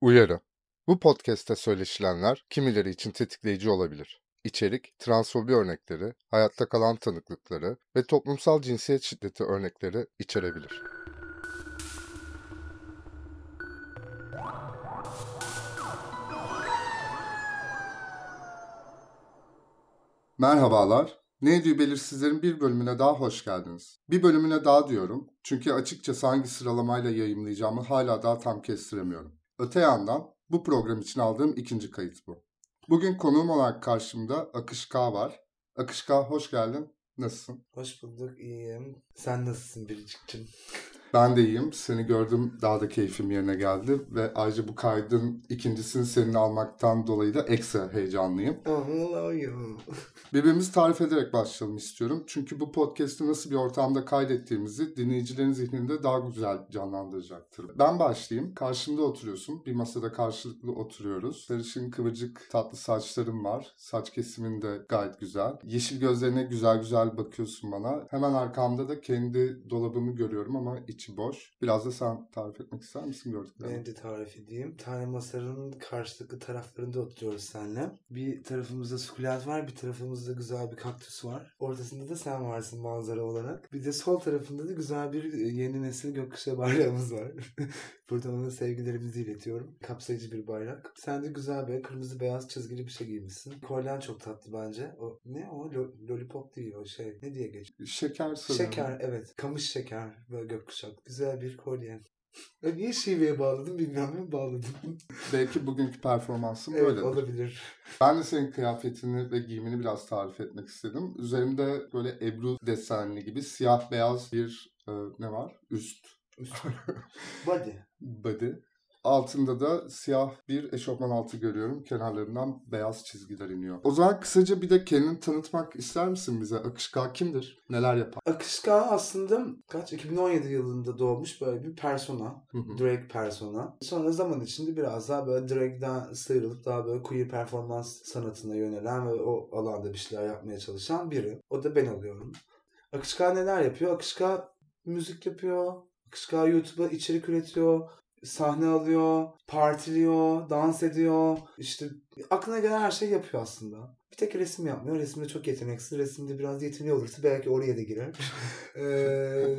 Uyarı. Bu podcast'te söyleşilenler kimileri için tetikleyici olabilir. İçerik, transfobi örnekleri, hayatta kalan tanıklıkları ve toplumsal cinsiyet şiddeti örnekleri içerebilir. Merhabalar. Ne ediyor belirsizlerin bir bölümüne daha hoş geldiniz. Bir bölümüne daha diyorum çünkü açıkçası hangi sıralamayla yayımlayacağımı hala daha tam kestiremiyorum. Öte yandan bu program için aldığım ikinci kayıt bu. Bugün konuğum olarak karşımda Akış K var. Akış K hoş geldin. Nasılsın? Hoş bulduk, iyiyim. Sen nasılsın Biricik'cim? Ben de iyiyim. Seni gördüm daha da keyfim yerine geldi ve ayrıca bu kaydın ikincisini senin almaktan dolayı da ekstra heyecanlıyım. Birbirimizi tarif ederek başlayalım istiyorum. Çünkü bu podcast'i nasıl bir ortamda kaydettiğimizi dinleyicilerin zihninde daha güzel canlandıracaktır. Ben başlayayım. Karşımda oturuyorsun. Bir masada karşılıklı oturuyoruz. Sarışın kıvırcık tatlı saçlarım var. Saç kesimin de gayet güzel. Yeşil gözlerine güzel güzel bakıyorsun bana. Hemen arkamda da kendi dolabımı görüyorum ama içi boş. Biraz da sen tarif etmek ister misin gördüklerini? Ben de tarif edeyim. Tane masanın karşılıklı taraflarında oturuyoruz seninle. Bir tarafımızda sukulent var, bir tarafımızda güzel bir kaktüs var. Ortasında da sen varsın manzara olarak. Bir de sol tarafında da güzel bir e, yeni nesil gökkuşağı bayrağımız var. Buradan ona sevgilerimizi iletiyorum. Kapsayıcı bir bayrak. Sen de güzel bir kırmızı beyaz çizgili bir şey giymişsin. Kolyen çok tatlı bence. O ne o? Lo- lollipop değil o şey. Ne diye geçiyor? Şeker sanırım. Şeker evet. Kamış şeker böyle gökkuşak. Güzel bir kolye. Ya niye şiveye bağladım bilmiyorum ama bağladım. Belki bugünkü performansım evet böyle. olabilir. Ben de senin kıyafetini ve giyimini biraz tarif etmek istedim. Üzerimde böyle Ebru desenli gibi siyah beyaz bir e, ne var? Üst Body. body. Altında da siyah bir eşofman altı görüyorum. Kenarlarından beyaz çizgiler iniyor. O zaman kısaca bir de kendini tanıtmak ister misin bize? Akışka kimdir? Neler yapar? Akışka aslında kaç 2017 yılında doğmuş böyle bir persona. Drag persona. Sonra zaman içinde biraz daha böyle drag'den sıyrılıp daha böyle queer performans sanatına yönelen ve o alanda bir şeyler yapmaya çalışan biri. O da ben oluyorum. Akışka neler yapıyor? Akışka müzik yapıyor. Akışka YouTube'a içerik üretiyor. Sahne alıyor, partiliyor, dans ediyor. İşte aklına gelen her şeyi yapıyor aslında. Bir tek resim yapmıyor. Resimde çok yeteneksiz. Resimde biraz yeteneği olursa belki oraya da girer. Ee,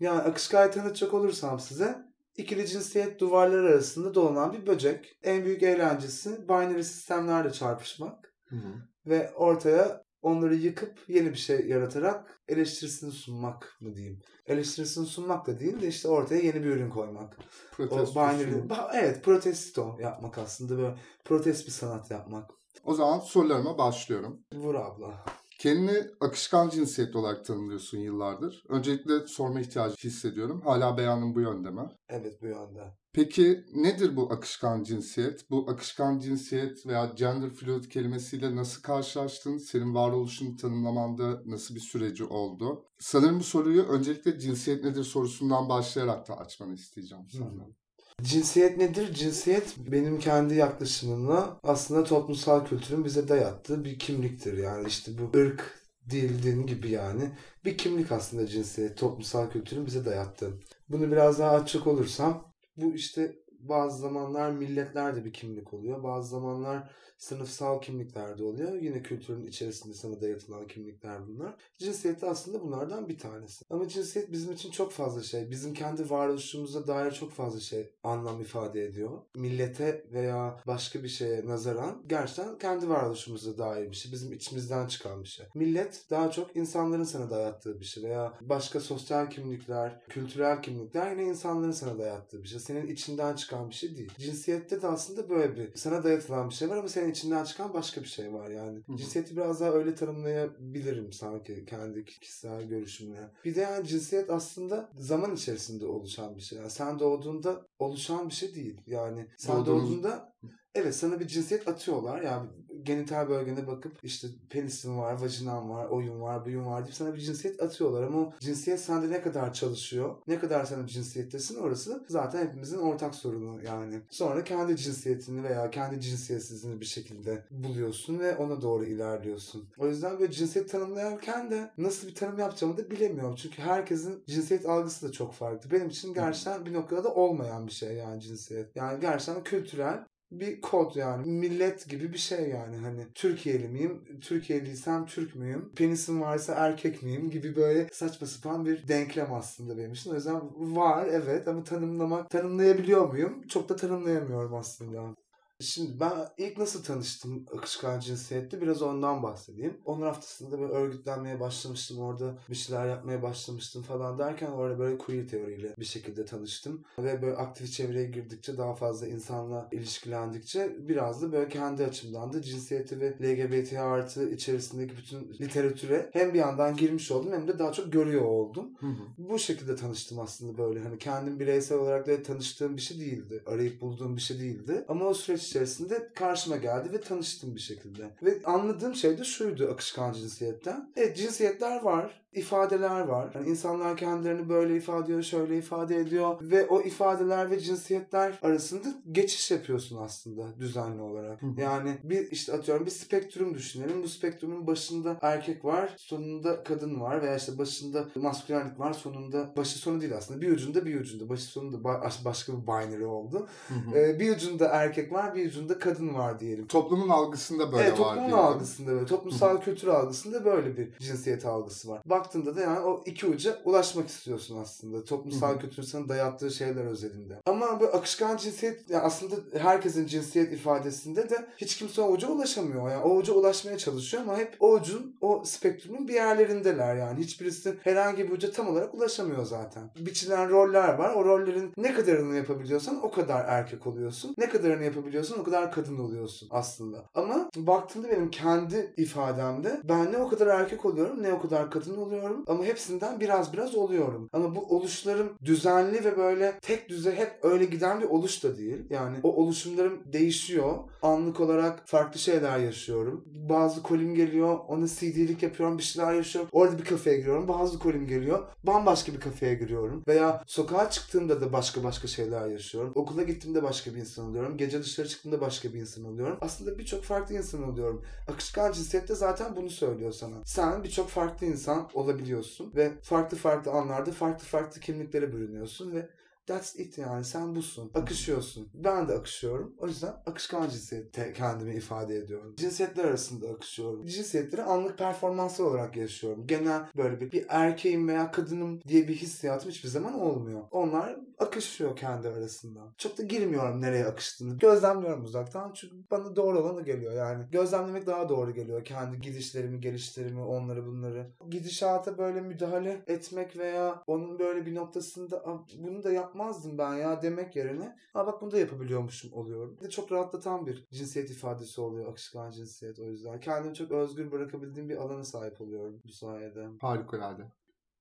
yani Akışka'yı tanıtacak olursam size ikili cinsiyet duvarları arasında dolanan bir böcek. En büyük eğlencesi binary sistemlerle çarpışmak Hı hı. ve ortaya onları yıkıp yeni bir şey yaratarak eleştirisini sunmak mı diyeyim. Eleştirisini sunmak da değil de işte ortaya yeni bir ürün koymak. O Protestosu. binary, Ba- evet protesto yapmak aslında böyle protest bir sanat yapmak. O zaman sorularıma başlıyorum. Vur abla. Kendini akışkan cinsiyet olarak tanımlıyorsun yıllardır. Öncelikle sorma ihtiyacı hissediyorum. Hala beyanın bu yönde mi? Evet bu yönde. Peki nedir bu akışkan cinsiyet? Bu akışkan cinsiyet veya gender fluid kelimesiyle nasıl karşılaştın? Senin varoluşunu tanımlamanda nasıl bir süreci oldu? Sanırım bu soruyu öncelikle cinsiyet nedir sorusundan başlayarak da açmanı isteyeceğim senden. Cinsiyet nedir? Cinsiyet benim kendi yaklaşımımla aslında toplumsal kültürün bize dayattığı bir kimliktir. Yani işte bu ırk, dil, din gibi yani bir kimlik aslında cinsiyet. Toplumsal kültürün bize dayattığı. Bunu biraz daha açık olursam bu işte bazı zamanlar milletler de bir kimlik oluyor. Bazı zamanlar sınıfsal kimlikler de oluyor. Yine kültürün içerisinde sana dayatılan kimlikler bunlar. Cinsiyet de aslında bunlardan bir tanesi. Ama cinsiyet bizim için çok fazla şey. Bizim kendi varoluşumuza dair çok fazla şey anlam ifade ediyor. Millete veya başka bir şeye nazaran gerçekten kendi varoluşumuza dair bir şey. Bizim içimizden çıkan bir şey. Millet daha çok insanların sana dayattığı bir şey veya başka sosyal kimlikler, kültürel kimlikler yine insanların sana dayattığı bir şey. Senin içinden çıkan bir şey değil. Cinsiyette de aslında böyle bir sana dayatılan bir şey var ama senin içinden çıkan başka bir şey var yani. Cinsiyeti biraz daha öyle tanımlayabilirim sanki kendi kişisel görüşümle. Bir de yani cinsiyet aslında zaman içerisinde oluşan bir şey. Yani sen doğduğunda oluşan bir şey değil. Yani sen Doğduğunuz- doğduğunda Evet sana bir cinsiyet atıyorlar. Yani genital bölgene bakıp işte penisin var, vajinan var, oyun var, buyun var deyip sana bir cinsiyet atıyorlar. Ama o cinsiyet sende ne kadar çalışıyor, ne kadar sen cinsiyettesin orası zaten hepimizin ortak sorunu yani. Sonra kendi cinsiyetini veya kendi cinsiyetsizliğini bir şekilde buluyorsun ve ona doğru ilerliyorsun. O yüzden böyle cinsiyet tanımlarken de nasıl bir tanım yapacağımı da bilemiyorum. Çünkü herkesin cinsiyet algısı da çok farklı. Benim için gerçekten bir noktada olmayan bir şey yani cinsiyet. Yani gerçekten kültürel bir kod yani. Millet gibi bir şey yani. Hani Türkiye'li miyim? Türkiye'liysem Türk müyüm? Penisim varsa erkek miyim? Gibi böyle saçma sapan bir denklem aslında benim için. O yüzden var evet ama tanımlamak, tanımlayabiliyor muyum? Çok da tanımlayamıyorum aslında. Şimdi ben ilk nasıl tanıştım akışkan cinsiyette biraz ondan bahsedeyim. Onur haftasında böyle örgütlenmeye başlamıştım. Orada bir şeyler yapmaya başlamıştım falan derken orada böyle queer teoriyle bir şekilde tanıştım. Ve böyle aktif çevreye girdikçe daha fazla insanla ilişkilendikçe biraz da böyle kendi açımdan da cinsiyeti ve LGBT artı içerisindeki bütün literatüre hem bir yandan girmiş oldum hem de daha çok görüyor oldum. Hı hı. Bu şekilde tanıştım aslında böyle. Hani kendim bireysel olarak da tanıştığım bir şey değildi. Arayıp bulduğum bir şey değildi. Ama o süreç içerisinde karşıma geldi ve tanıştım bir şekilde. Ve anladığım şey de şuydu akışkan cinsiyetten. Evet cinsiyetler var, ifadeler var. Yani insanlar kendilerini böyle ifade ediyor, şöyle ifade ediyor ve o ifadeler ve cinsiyetler arasında geçiş yapıyorsun aslında düzenli olarak. Yani bir işte atıyorum bir spektrum düşünelim. Bu spektrumun başında erkek var, sonunda kadın var veya işte başında maskülenlik var, sonunda başı sonu değil aslında. Bir ucunda bir ucunda. Başı sonunda ba- başka bir binary oldu. Ee, bir ucunda erkek var, bir ucunda kadın var diyelim. Toplumun algısında böyle evet, var toplumun algısında böyle, toplumsal kültür algısında böyle bir cinsiyet algısı var. Baktığında da yani o iki uca ulaşmak istiyorsun aslında. Toplumsal Hı hı. kültürün sana dayattığı şeyler özelinde. Ama bu akışkan cinsiyet, yani aslında herkesin cinsiyet ifadesinde de hiç kimse o uca ulaşamıyor. Yani o uca ulaşmaya çalışıyor ama hep o ucun, o spektrumun bir yerlerindeler yani. Hiçbirisi herhangi bir uca tam olarak ulaşamıyor zaten. Biçilen roller var. O rollerin ne kadarını yapabiliyorsan o kadar erkek oluyorsun. Ne kadarını yapabiliyorsan o kadar kadın oluyorsun aslında. Ama baktığında benim kendi ifademde ben ne o kadar erkek oluyorum ne o kadar kadın oluyorum ama hepsinden biraz biraz oluyorum. Ama bu oluşlarım düzenli ve böyle tek düze hep öyle giden bir oluş da değil. Yani o oluşumlarım değişiyor. Anlık olarak farklı şeyler yaşıyorum. Bazı kolim geliyor. Ona CD'lik yapıyorum. Bir şeyler yaşıyorum. Orada bir kafeye giriyorum. Bazı kolim geliyor. Bambaşka bir kafeye giriyorum. Veya sokağa çıktığımda da başka başka şeyler yaşıyorum. Okula gittiğimde başka bir insan oluyorum. Gece dışarı çıktığımda başka bir insan oluyorum. Aslında birçok farklı insan oluyorum. Akışkan cinsiyette zaten bunu söylüyor sana. Sen birçok farklı insan olabiliyorsun ve farklı farklı anlarda farklı farklı kimliklere bürünüyorsun ve That's it yani sen busun. Akışıyorsun. Ben de akışıyorum. O yüzden akışkan cinsiyette kendimi ifade ediyorum. Cinsiyetler arasında akışıyorum. Cinsiyetleri anlık performanslar olarak yaşıyorum. Genel böyle bir, bir erkeğim veya kadınım diye bir hissiyatım hiçbir zaman olmuyor. Onlar akışıyor kendi arasında. Çok da girmiyorum nereye akıştığını. Gözlemliyorum uzaktan çünkü bana doğru olanı geliyor yani. Gözlemlemek daha doğru geliyor. Kendi gidişlerimi, gelişlerimi, onları bunları. Gidişata böyle müdahale etmek veya onun böyle bir noktasında "Aa, bunu da yapmazdım ben ya demek yerine ha bak bunu da yapabiliyormuşum oluyorum. Bir de çok rahatlatan bir cinsiyet ifadesi oluyor akışkan cinsiyet o yüzden. Kendimi çok özgür bırakabildiğim bir alana sahip oluyorum bu sayede. Harikulade.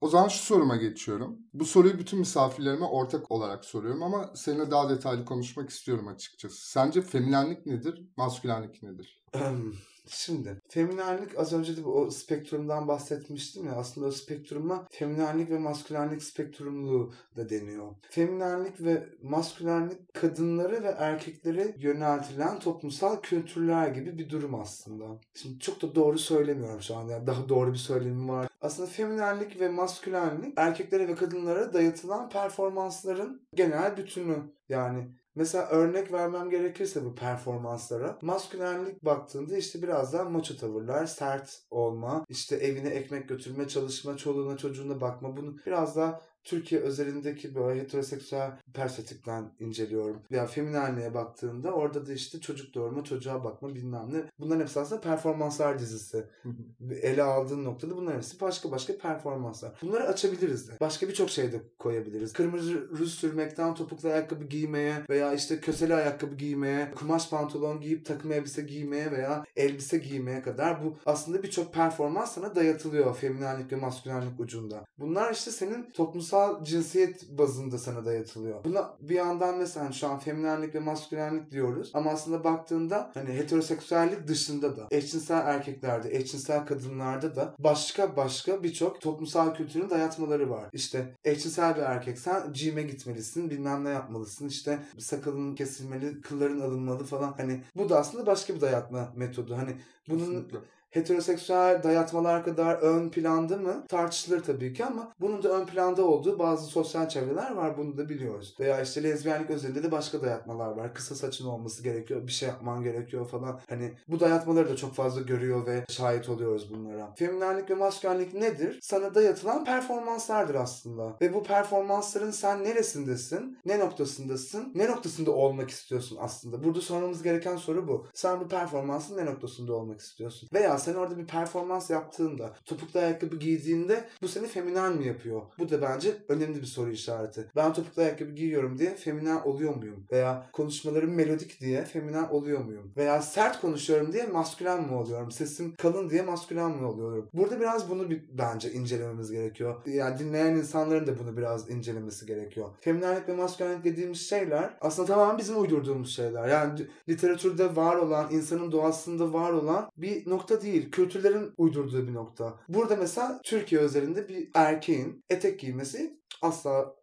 O zaman şu soruma geçiyorum. Bu soruyu bütün misafirlerime ortak olarak soruyorum ama seninle daha detaylı konuşmak istiyorum açıkçası. Sence feminenlik nedir, maskülenlik nedir? Şimdi feminenlik az önce de o spektrumdan bahsetmiştim ya aslında o spektruma feminenlik ve maskülenlik spektrumluğu da deniyor. Feminenlik ve maskülenlik kadınları ve erkeklere yöneltilen toplumsal kültürler gibi bir durum aslında. Şimdi çok da doğru söylemiyorum şu an yani daha doğru bir söylemim var. Aslında feminenlik ve maskülenlik erkeklere ve kadınlara dayatılan performansların genel bütünü. Yani Mesela örnek vermem gerekirse bu performanslara. Maskülenlik baktığında işte biraz daha maço tavırlar, sert olma, işte evine ekmek götürme, çalışma, çoluğuna çocuğuna bakma. Bunu biraz daha Türkiye özelindeki böyle heteroseksüel perspektiften inceliyorum. Veya feminenliğe baktığında orada da işte çocuk doğurma, çocuğa bakma bilmem ne. Bunların hepsi aslında performanslar dizisi. Ele aldığın noktada bunların hepsi başka başka performanslar. Bunları açabiliriz de. Başka birçok şey de koyabiliriz. Kırmızı ruj sürmekten topuklu ayakkabı giymeye veya işte köseli ayakkabı giymeye, kumaş pantolon giyip takım elbise giymeye veya elbise giymeye kadar bu aslında birçok performans sana dayatılıyor feminenlik ve maskülenlik ucunda. Bunlar işte senin toplumsal toplumsal cinsiyet bazında sana dayatılıyor. Buna bir yandan mesela şu an feminenlik ve maskülenlik diyoruz ama aslında baktığında hani heteroseksüellik dışında da eşcinsel erkeklerde, eşcinsel kadınlarda da başka başka birçok toplumsal kültürün dayatmaları var. İşte eşcinsel bir erkek sen gym'e gitmelisin, bilmem ne yapmalısın, işte sakalın kesilmeli, kılların alınmalı falan. Hani bu da aslında başka bir dayatma metodu. Hani bunun Kesinlikle. Heteroseksüel dayatmalar kadar ön planda mı tartışılır tabii ki ama bunun da ön planda olduğu bazı sosyal çevreler var bunu da biliyoruz. Veya işte lezbiyenlik özelinde de başka dayatmalar var. Kısa saçın olması gerekiyor, bir şey yapman gerekiyor falan. Hani bu dayatmaları da çok fazla görüyor ve şahit oluyoruz bunlara. Feminenlik ve maskülenlik nedir? Sana dayatılan performanslardır aslında. Ve bu performansların sen neresindesin? Ne noktasındasın? Ne noktasında olmak istiyorsun aslında? Burada sormamız gereken soru bu. Sen bu performansın ne noktasında olmak istiyorsun? Veya sen orada bir performans yaptığında, topuklu ayakkabı giydiğinde bu seni feminen mi yapıyor? Bu da bence önemli bir soru işareti. Ben topuklu ayakkabı giyiyorum diye feminen oluyor muyum? Veya konuşmalarım melodik diye feminen oluyor muyum? Veya sert konuşuyorum diye maskülen mi oluyorum? Sesim kalın diye maskülen mi oluyorum? Burada biraz bunu bir, bence incelememiz gerekiyor. Yani dinleyen insanların da bunu biraz incelemesi gerekiyor. Feminenlik ve maskülenlik dediğimiz şeyler aslında tamamen bizim uydurduğumuz şeyler. Yani literatürde var olan, insanın doğasında var olan bir nokta değil. Kültürlerin uydurduğu bir nokta. Burada mesela Türkiye özelinde bir erkeğin etek giymesi asla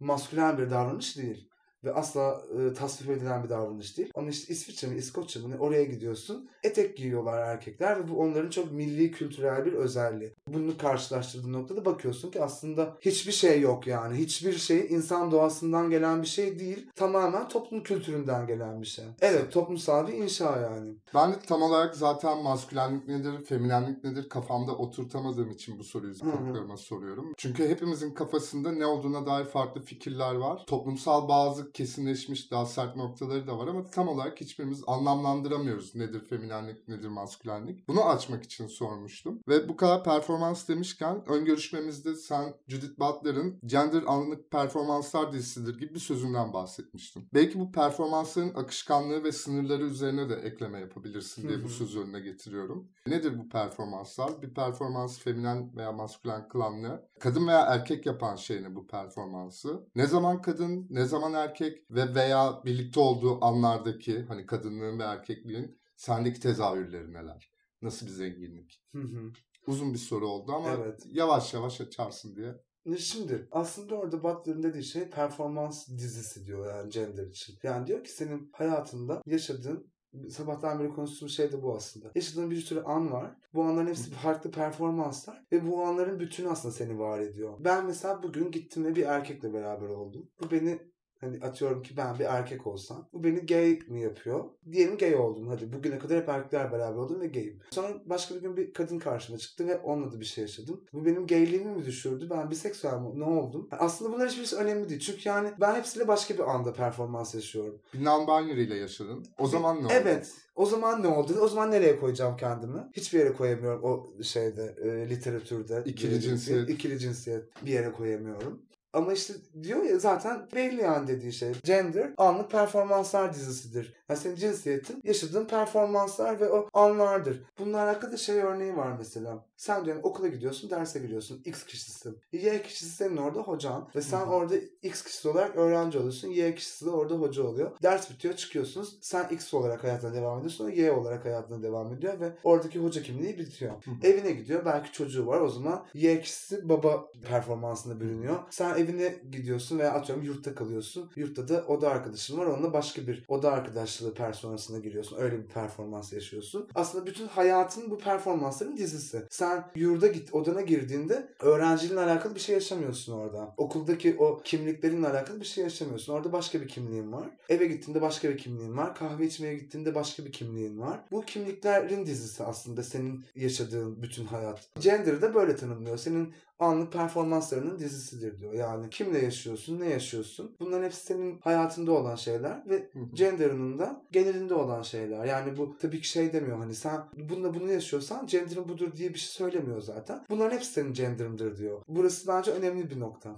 maskülen bir davranış değil. Ve asla e, tasvip edilen bir davranış değil. Ama işte İsviçre mi, İskoçya mı oraya gidiyorsun. Etek giyiyorlar erkekler ve bu onların çok milli kültürel bir özelliği. Bunu karşılaştırdığın noktada bakıyorsun ki aslında hiçbir şey yok yani. Hiçbir şey insan doğasından gelen bir şey değil. Tamamen toplum kültüründen gelen bir şey. Evet toplumsal bir inşa yani. Ben de tam olarak zaten maskülenlik nedir, feminenlik nedir kafamda oturtamadığım için bu soruyu konuklarıma soruyorum. Çünkü hepimizin kafasında ne olduğuna dair farklı fikirler var. Toplumsal bazı kesinleşmiş daha sert noktaları da var ama tam olarak hiçbirimiz anlamlandıramıyoruz nedir feminenlik, nedir maskülenlik. Bunu açmak için sormuştum. Ve bu kadar performans demişken ön görüşmemizde sen Judith Butler'ın Gender Anlık Performanslar dizisidir gibi bir sözünden bahsetmiştin. Belki bu performansların akışkanlığı ve sınırları üzerine de ekleme yapabilirsin diye bu sözü önüne getiriyorum. Nedir bu performanslar? Bir performans feminen veya maskülen kılan ne? Kadın veya erkek yapan şey ne bu performansı? Ne zaman kadın, ne zaman erkek ve veya birlikte olduğu anlardaki hani kadınlığın ve erkekliğin sendeki tezahürleri neler? Nasıl bir zenginlik? Hı hı. Uzun bir soru oldu ama Evet. yavaş yavaş açarsın diye. Şimdi aslında orada Butler'ın dediği şey performans dizisi diyor yani gender için. Yani diyor ki senin hayatında yaşadığın sabahtan beri konuştuğumuz şey de bu aslında. Yaşadığın bir sürü an var. Bu anların hepsi farklı performanslar ve bu anların bütünü aslında seni var ediyor. Ben mesela bugün gittim ve bir erkekle beraber oldum. Bu beni Hani atıyorum ki ben bir erkek olsam. Bu beni gay mi yapıyor? Diyelim gay oldum. Hadi bugüne kadar hep erkekler beraber oldum ve gayim. Sonra başka bir gün bir kadın karşıma çıktı ve onunla da bir şey yaşadım. Bu benim gayliğimi mi düşürdü? Ben biseksüel mi? Ne oldum? Aslında bunlar hiçbirisi önemli değil. Çünkü yani ben hepsiyle başka bir anda performans yaşıyorum. Bir non-binary ile yaşadın. O zaman ne oldu? Evet. O zaman ne oldu? O zaman nereye koyacağım kendimi? Hiçbir yere koyamıyorum o şeyde e, literatürde. İkili E, cinsiyet. İkili cinsiyet bir yere koyamıyorum. Ama işte diyor ya zaten belli yani dediği şey. Gender anlık performanslar dizisidir. Yani senin cinsiyetin yaşadığın performanslar ve o anlardır. Bununla alakalı şey örneği var mesela. Sen diyorum okula gidiyorsun, derse giriyorsun. X kişisin. Y kişisi senin orada hocan. Ve sen Hı hı. orada X kişisi olarak öğrenci oluyorsun. Y kişisi de orada hoca oluyor. Ders bitiyor çıkıyorsunuz. Sen X olarak hayatına devam ediyorsun. O Y olarak hayatına devam ediyor ve oradaki hoca kimliği bitiyor. Hı. Evine gidiyor. Belki çocuğu var. O zaman Y kişisi baba performansına bürünüyor. Sen evine gidiyorsun veya atıyorum yurtta kalıyorsun. Yurtta da oda arkadaşın var. Onunla başka bir oda arkadaşlığı personasına giriyorsun. Öyle bir performans yaşıyorsun. Aslında bütün hayatın bu performansların dizisi. Sen yurda git odana girdiğinde öğrenciliğinle alakalı bir şey yaşamıyorsun orada. Okuldaki o kimliklerinle alakalı bir şey yaşamıyorsun. Orada başka bir kimliğin var. Eve gittiğinde başka bir kimliğin var. Kahve içmeye gittiğinde başka bir kimliğin var. Bu kimliklerin dizisi aslında senin yaşadığın bütün hayat. Gender'ı da böyle tanımlıyor. Senin anlık performanslarının dizisidir diyor. Yani kimle yaşıyorsun, ne yaşıyorsun? Bunların hepsi senin hayatında olan şeyler ve gender'ının da genelinde olan şeyler. Yani bu tabii ki şey demiyor hani sen bununla bunu yaşıyorsan gender'ın budur diye bir şey söylemiyor zaten. Bunların hepsi senin gender'ındır diyor. Burası bence önemli bir nokta.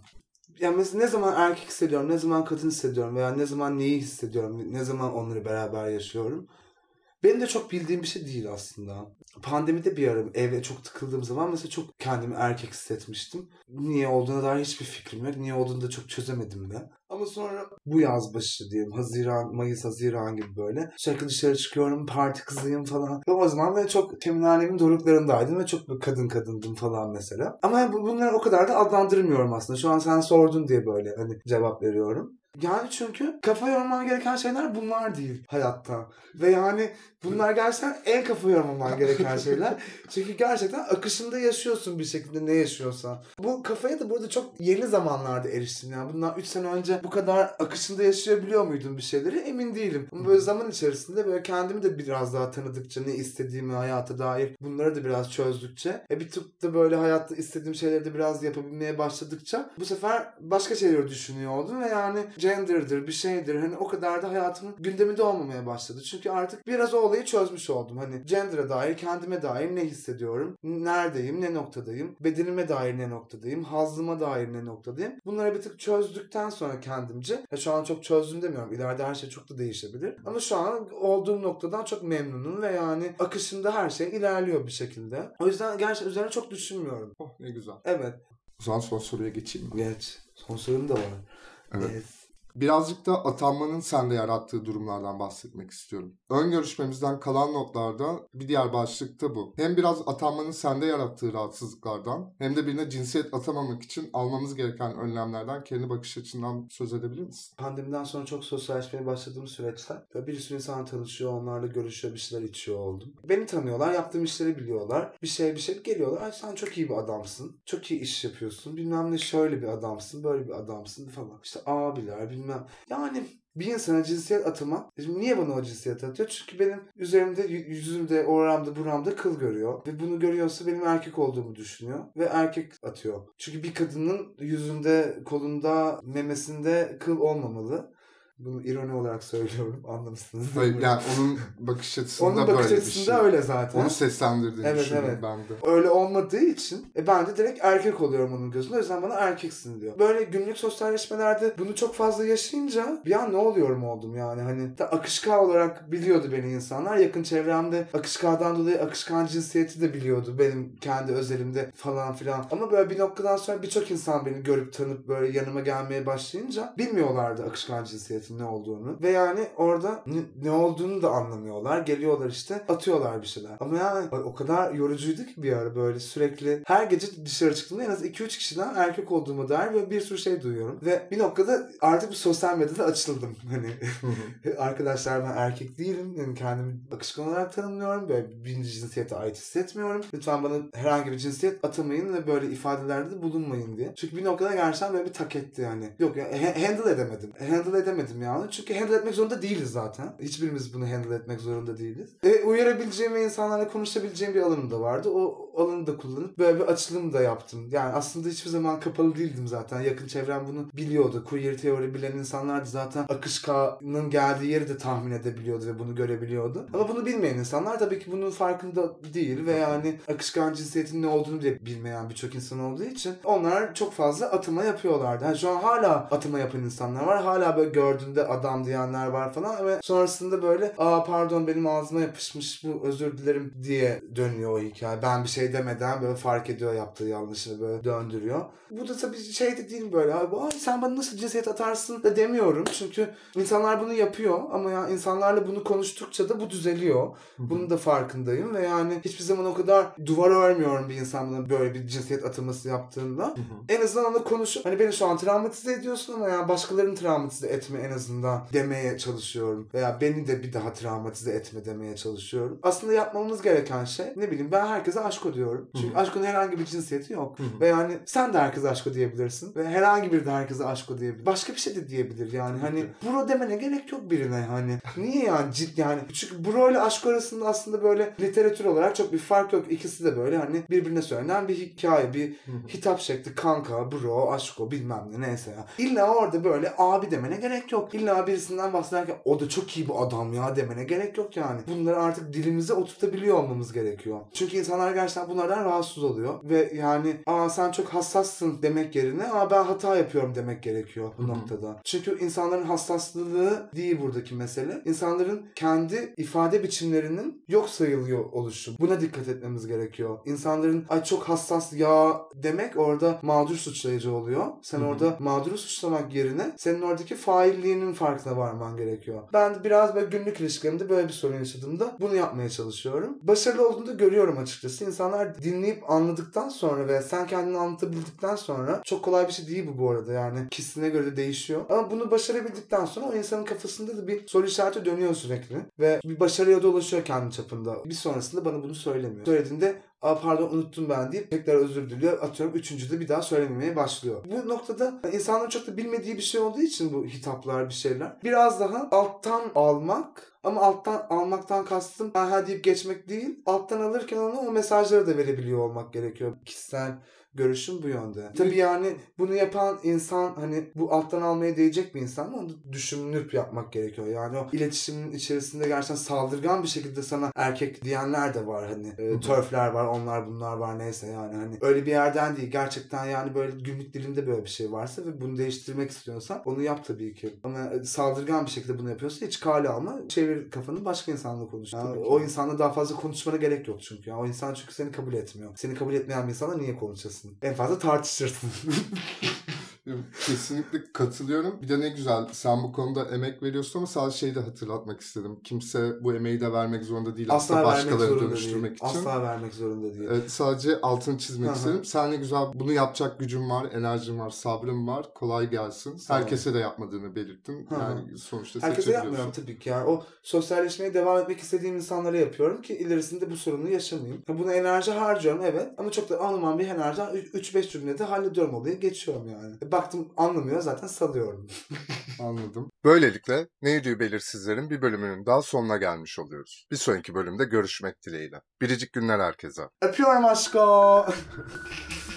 Yani mesela ne zaman erkek hissediyorum, ne zaman kadın hissediyorum veya ne zaman neyi hissediyorum, ne zaman onları beraber yaşıyorum. Benim de çok bildiğim bir şey değil aslında. Pandemide bir ara eve çok tıkıldığım zaman mesela çok kendimi erkek hissetmiştim. Niye olduğuna dair hiçbir fikrim yok. Niye olduğunu da çok çözemedim de. Ama sonra bu yaz başı diyelim Haziran, Mayıs, Haziran gibi böyle sürekli dışarı çıkıyorum parti kızıyım falan. Ve o zaman ben çok feminanemin doruklarındaydım ve çok kadın kadındım falan mesela. Ama bu, bunları o kadar da adlandırmıyorum aslında. Şu an sen sordun diye böyle hani cevap veriyorum. Yani çünkü kafa yorman gereken şeyler bunlar değil hayatta. Ve yani bunlar gerçekten en kafa yormaman gereken şeyler. çünkü gerçekten akışında yaşıyorsun bir şekilde ne yaşıyorsan. Bu kafaya da burada çok yeni zamanlarda eriştim. Yani bundan 3 sene önce bu kadar akışında yaşayabiliyor muydum bir şeyleri emin değilim. Ama böyle zaman içerisinde böyle kendimi de biraz daha tanıdıkça ne istediğimi hayata dair bunları da biraz çözdükçe e bir tık da böyle hayatta istediğim şeyleri de biraz yapabilmeye başladıkça bu sefer başka şeyleri düşünüyor oldum ve yani gender'dır bir şeydir hani o kadar da hayatımın gündeminde olmamaya başladı. Çünkü artık biraz o olayı çözmüş oldum. Hani gender'a dair kendime dair ne hissediyorum, neredeyim, ne noktadayım, bedenime dair ne noktadayım, hazlıma dair ne noktadayım. Bunları bir tık çözdükten sonra kendimce ya şu an çok çözdüm demiyorum. İleride her şey çok da değişebilir. Ama şu an olduğum noktadan çok memnunum ve yani akışında her şey ilerliyor bir şekilde. O yüzden gerçekten üzerine çok düşünmüyorum. Oh ne güzel. Evet. O zaman son soruya geçeyim mi? Geç. Son sorun da var. Evet. Evet. Birazcık da atanmanın sende yarattığı durumlardan bahsetmek istiyorum. Ön görüşmemizden kalan notlarda bir diğer başlıkta bu. Hem biraz atanmanın sende yarattığı rahatsızlıklardan hem de birine cinsiyet atamamak için almamız gereken önlemlerden kendi bakış açından söz edebilir misin? Pandemiden sonra çok sosyalleşmeye başladığım süreçte bir sürü insan tanışıyor, onlarla görüşüyor, bir şeyler içiyor oldum. Beni tanıyorlar, yaptığım işleri biliyorlar. Bir şey bir şey geliyorlar. Ay sen çok iyi bir adamsın. Çok iyi iş yapıyorsun. Bilmem ne şöyle bir adamsın, böyle bir adamsın falan. İşte abiler bilmem. Yani bir insana cinsiyet atama şimdi niye bana o cinsiyet atıyor? Çünkü benim üzerimde, yüzümde, oramda, buramda kıl görüyor. Ve bunu görüyorsa benim erkek olduğumu düşünüyor. Ve erkek atıyor. Çünkü bir kadının yüzünde, kolunda, memesinde kıl olmamalı. Bunu ironi olarak söylüyorum. Anlamışsınız. Hayır, yani onun bakış açısında Onun böyle bakış bir açısında şey. öyle zaten. Onu seslendirdiğini Evet, düşünüyorum evet. ben de. Öyle olmadığı için e ben de direkt erkek oluyorum onun gözünde. O yüzden bana erkeksin diyor. Böyle günlük sosyalleşmelerde bunu çok fazla yaşayınca bir an ne oluyorum oldum yani. Hani da akışka olarak biliyordu beni insanlar. Yakın çevremde akışkadan dolayı akışkan cinsiyeti de biliyordu. Benim kendi özelimde falan filan. Ama böyle bir noktadan sonra birçok insan beni görüp tanıp böyle yanıma gelmeye başlayınca bilmiyorlardı akışkan cinsiyetin ne olduğunu. Ve yani orada ne, ne olduğunu da anlamıyorlar. Geliyorlar işte atıyorlar bir şeyler. Ama yani o kadar yorucuydu ki bir ara böyle sürekli her gece dışarı çıktığımda en az 2-3 kişiden erkek olduğuma dair böyle bir sürü şey duyuyorum. Ve bir noktada artık bu sosyal medyada açıldım. Hani arkadaşlar ben erkek değilim. Yani kendimi akışkan olarak tanımlıyorum. Böyle bir cinsiyete ait hissetmiyorum. Lütfen bana herhangi bir cinsiyet atamayın ve böyle ifadelerde de bulunmayın diye. Çünkü bir noktada gerçekten böyle bir tak etti yani. Yok ya ha- handle edemedim. Handle edemedim yani. Çünkü handle etmek zorunda değiliz zaten. Hiçbirimiz bunu handle etmek zorunda değiliz. E, uyarabileceğim ve insanlarla konuşabileceğim bir alanım da vardı. O alanı da kullanıp böyle bir açılım da yaptım. Yani aslında hiçbir zaman kapalı değildim zaten. Yakın çevrem bunu biliyordu. Queer teori bilen insanlar da zaten akışkanın geldiği yeri de tahmin edebiliyordu ve bunu görebiliyordu. Ama bunu bilmeyen insanlar tabii ki bunun farkında değil ve yani akışkan cinsiyetin ne olduğunu bile bilmeyen birçok insan olduğu için onlar çok fazla atama yapıyorlardı. Yani şu an hala atama yapan insanlar var. Hala böyle gördüğünde adam diyenler var falan ve sonrasında böyle aa pardon benim ağzıma yapışmış bu özür dilerim diye dönüyor o hikaye. Ben bir şey demeden böyle fark ediyor yaptığı yanlışı böyle döndürüyor. Bu da tabii şey de değil böyle. Abi, Ay sen bana nasıl cinsiyet atarsın da demiyorum. Çünkü insanlar bunu yapıyor ama ya insanlarla bunu konuştukça da bu düzeliyor. Bunun da farkındayım ve yani hiçbir zaman o kadar duvar örmüyorum bir insan bana böyle bir cinsiyet ataması yaptığında. En azından onunla konuşup hani beni şu an travmatize ediyorsun ama ya başkalarını travmatize etme en azından demeye çalışıyorum. Veya beni de bir daha travmatize etme demeye çalışıyorum. Aslında yapmamız gereken şey ne bileyim ben herkese aşko diyorum. Çünkü aşkın herhangi bir cinsiyeti yok. Ve yani sen de herkese aşko diyebilirsin. Ve herhangi biri de herkese aşko diyebilir. Başka bir şey de diyebilir yani. Hani bro demene gerek yok birine hani. Niye yani cid yani. Çünkü bro ile aşk arasında aslında böyle literatür olarak çok bir fark yok. İkisi de böyle hani birbirine söylenen bir hikaye, bir hitap şekli. Kanka, bro, aşko bilmem ne neyse ya. İlla orada böyle abi demene gerek yok yok. İlla birisinden bahsederken o da çok iyi bir adam ya demene gerek yok yani. Bunları artık dilimize oturtabiliyor olmamız gerekiyor. Çünkü insanlar gerçekten bunlardan rahatsız oluyor. Ve yani aa sen çok hassassın demek yerine aa ben hata yapıyorum demek gerekiyor bu noktada. Çünkü insanların hassaslığı değil buradaki mesele. İnsanların kendi ifade biçimlerinin yok sayılıyor oluşu. Buna dikkat etmemiz gerekiyor. İnsanların ay çok hassas ya demek orada mağdur suçlayıcı oluyor. Sen orada mağduru suçlamak yerine senin oradaki failliğinin farkına varman gerekiyor. Ben biraz böyle günlük ilişkilerimde böyle bir sorun yaşadığımda bunu yapmaya çalışıyorum. Başarılı olduğunu da görüyorum açıkçası. İnsanlar dinleyip anladıktan sonra ve sen kendini anlatabildikten sonra çok kolay bir şey değil bu bu arada yani kişisine göre de değişiyor. Ama bunu başarabildikten sonra o insanın kafasında da bir soru işareti dönüyor sürekli ve bir başarıya da ulaşıyor kendi çapında. Bir sonrasında bana bunu söylemiyor. Söylediğinde Aa pardon unuttum ben deyip tekrar özür diliyor. Atıyorum üçüncüde bir daha söylememeye başlıyor. Bu noktada insanların çok da bilmediği bir şey olduğu için bu hitaplar bir şeyler. Biraz daha alttan almak ama alttan almaktan kastım ha deyip geçmek değil. Alttan alırken ona o mesajları da verebiliyor olmak gerekiyor. Kişisel görüşüm bu yönde. Tabii yani bunu yapan insan hani bu alttan almaya değecek bir insan mı onu düşünüp yapmak gerekiyor. Yani o iletişimin içerisinde gerçekten saldırgan bir şekilde sana erkek diyenler de var hani. E, törfler var onlar bunlar var neyse yani hani öyle bir yerden değil. Gerçekten yani böyle günlük dilinde böyle bir şey varsa ve bunu değiştirmek istiyorsan onu yap tabii ki. Ama e, saldırgan bir şekilde bunu yapıyorsa hiç kale alma. Çevir kafanı başka insanla konuş. Yani o insanla daha fazla konuşmana gerek yok çünkü. Yani o insan çünkü seni kabul etmiyor. Seni kabul etmeyen bir insanla niye konuşasın? En fazla tartışırsın. Kesinlikle katılıyorum. Bir de ne güzel sen bu konuda emek veriyorsun ama sadece şeyi de hatırlatmak istedim. Kimse bu emeği de vermek zorunda değil. Asla başkalarını zorunda dönüştürmek değil. için. Asla vermek zorunda değil. Evet, sadece altını çizmek hı. istedim. Sen ne güzel bunu yapacak gücün var, enerjin var, sabrın var. Kolay gelsin. Sağ ol. Herkese de yapmadığını belirttin. Hı. Yani sonuçta Herkese yapmıyorum tabii ki. Yani o sosyalleşmeye devam etmek istediğim insanlara yapıyorum ki ilerisinde bu sorunu yaşamayayım. Buna enerji harcıyorum evet ama çok da alınan bir enerji 3-5 cümlede hallediyorum olayı geçiyorum yani. Baktım anlamıyor zaten salıyorum. Anladım. Böylelikle Neydi Belirsizlerin bir bölümünün daha sonuna gelmiş oluyoruz. Bir sonraki bölümde görüşmek dileğiyle. Biricik günler herkese. Öpüyorum aşko.